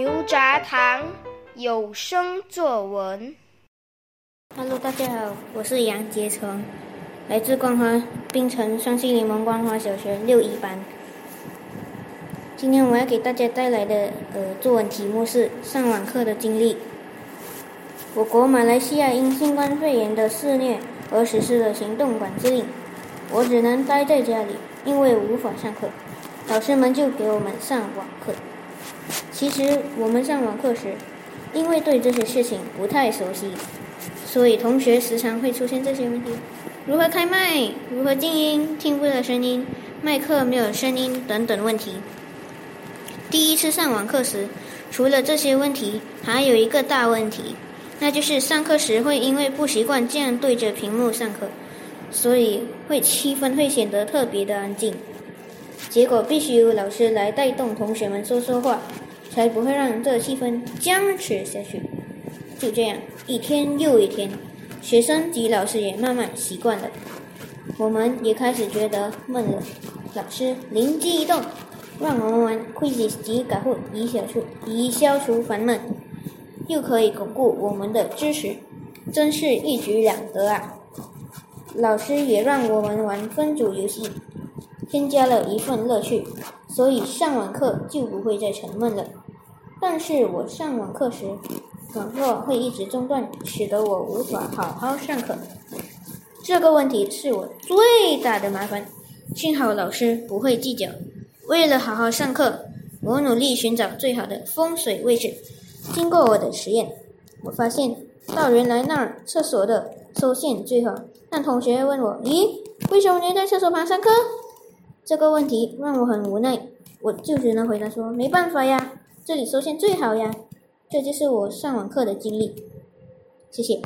牛轧糖有声作文。Hello，大家好，我是杨杰成，来自光华冰城双溪联盟光华小学六一班。今天我要给大家带来的呃作文题目是上网课的经历。我国马来西亚因新冠肺炎的肆虐而实施了行动管制令，我只能待在家里，因为无法上课，老师们就给我们上网课。其实我们上网课时，因为对这些事情不太熟悉，所以同学时常会出现这些问题：如何开麦、如何静音、听不到声音、麦克没有声音等等问题。第一次上网课时，除了这些问题，还有一个大问题，那就是上课时会因为不习惯这样对着屏幕上课，所以会气氛会显得特别的安静。结果必须由老师来带动同学们说说话，才不会让这气氛僵持下去。就这样，一天又一天，学生及老师也慢慢习惯了，我们也开始觉得闷了。老师灵机一动。让我们玩 quiz 及改户，以消除以消除烦闷，又可以巩固我们的知识，真是一举两得啊！老师也让我们玩分组游戏，添加了一份乐趣，所以上网课就不会再沉闷了。但是我上网课时，网络会一直中断，使得我无法好好上课。这个问题是我最大的麻烦，幸好老师不会计较。为了好好上课，我努力寻找最好的风水位置。经过我的实验，我发现到原来那儿厕所的收线最好。但同学问我：“咦，为什么你在厕所旁上课？”这个问题让我很无奈，我就只能回答说：“没办法呀，这里收线最好呀。”这就是我上网课的经历。谢谢。